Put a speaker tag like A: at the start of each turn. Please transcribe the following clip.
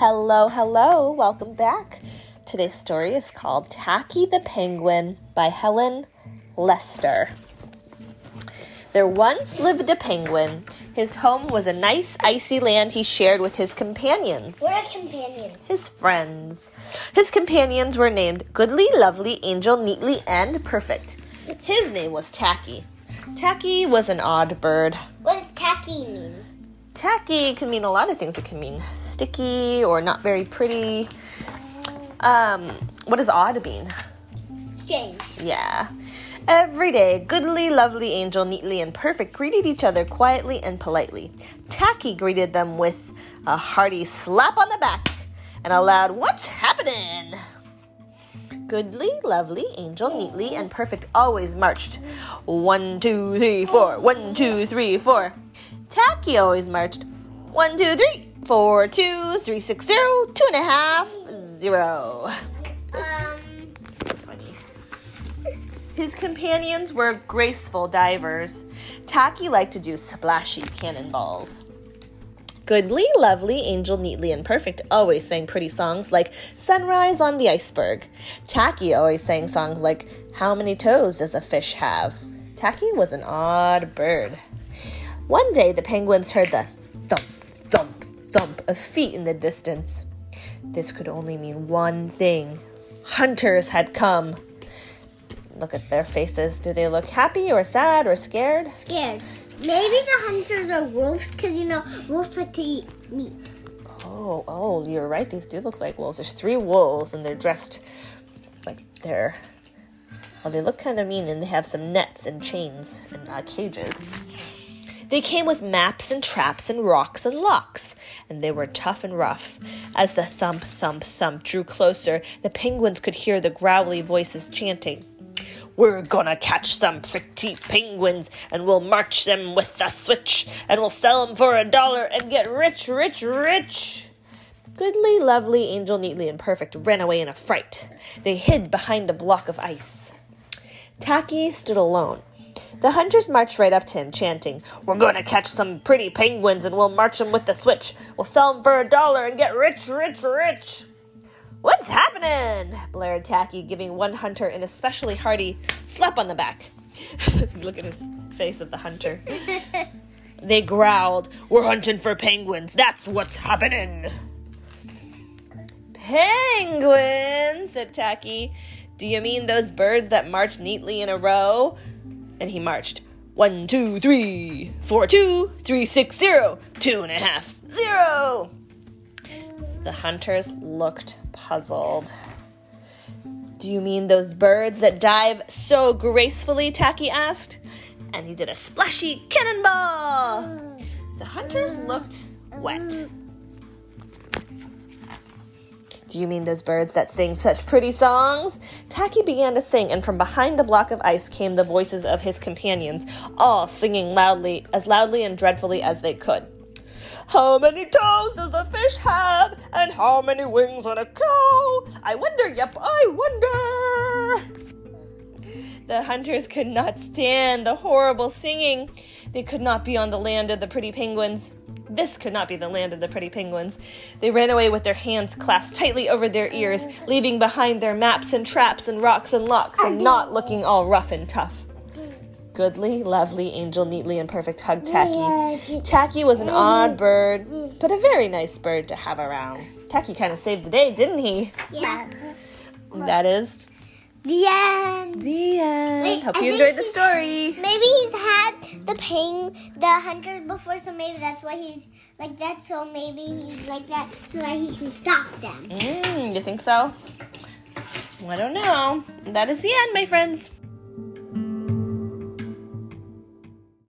A: Hello, hello, welcome back. Today's story is called Tacky the Penguin by Helen Lester. There once lived a penguin. His home was a nice, icy land he shared with his companions.
B: What are companions?
A: His friends. His companions were named Goodly, Lovely, Angel, Neatly, and Perfect. His name was Tacky. Tacky was an odd bird.
B: What does tacky mean?
A: Tacky can mean a lot of things. It can mean sticky or not very pretty. Um, what does odd mean?
B: Strange.
A: Yeah. Every day, goodly, lovely angel, neatly, and perfect greeted each other quietly and politely. Tacky greeted them with a hearty slap on the back and a loud, What's happening? Goodly, lovely, angel, neatly, and perfect always marched. One, two, three, four. One, two, three, four. Tacky always marched. One, two, three, four, two, three, six, zero, two and a half, zero.
B: Um, Funny.
A: His companions were graceful divers. Tacky liked to do splashy cannonballs. Goodly, lovely, angel, neatly, and perfect always sang pretty songs like Sunrise on the Iceberg. Tacky always sang songs like How Many Toes Does a Fish Have? Tacky was an odd bird. One day the penguins heard the thump, thump, thump of feet in the distance. This could only mean one thing hunters had come. Look at their faces. Do they look happy or sad or scared?
B: scared. Maybe the hunters are wolves because you know wolves like to eat meat.
A: Oh, oh, you're right. These do look like wolves. There's three wolves, and they're dressed like they're. Well, they look kind of mean, and they have some nets and chains and uh, cages. They came with maps and traps and rocks and locks, and they were tough and rough. As the thump, thump, thump drew closer, the penguins could hear the growly voices chanting. We're gonna catch some pretty penguins and we'll march them with the switch and we'll sell them for a dollar and get rich, rich, rich. Goodly, lovely, angel, neatly, and perfect ran away in a fright. They hid behind a block of ice. Tacky stood alone. The hunters marched right up to him, chanting, We're gonna catch some pretty penguins and we'll march them with the switch. We'll sell them for a dollar and get rich, rich, rich. What's happening? blared Tacky, giving one hunter an especially hearty slap on the back. Look at his face of the hunter. They growled, We're hunting for penguins. That's what's happening. Penguins, said Tacky. Do you mean those birds that march neatly in a row? And he marched. One, two, three, four, two, three, six, zero, two and a half, zero. The hunters looked puzzled. Do you mean those birds that dive so gracefully? Tacky asked. And he did a splashy cannonball. The hunters looked wet. Do you mean those birds that sing such pretty songs? Tacky began to sing, and from behind the block of ice came the voices of his companions, all singing loudly, as loudly and dreadfully as they could. How many toes does the fish have? And how many wings on a cow? I wonder, yep, I wonder. The hunters could not stand the horrible singing. They could not be on the land of the pretty penguins. This could not be the land of the pretty penguins. They ran away with their hands clasped tightly over their ears, leaving behind their maps and traps and rocks and locks, and not looking all rough and tough. Goodly, lovely, angel, neatly, and perfect hugged Tacky. Tacky was an odd bird, but a very nice bird to have around. Tacky kind of saved the day, didn't he?
B: Yeah.
A: That is
B: The end.
A: the end.
B: Wait,
A: Hope
B: I
A: you enjoyed the story.
B: Maybe he's had the pain, the hunter before, so maybe that's why he's like that. So maybe he's like that, so that he can stop them.
A: Mm, you think so? I don't know. That is the end, my friends.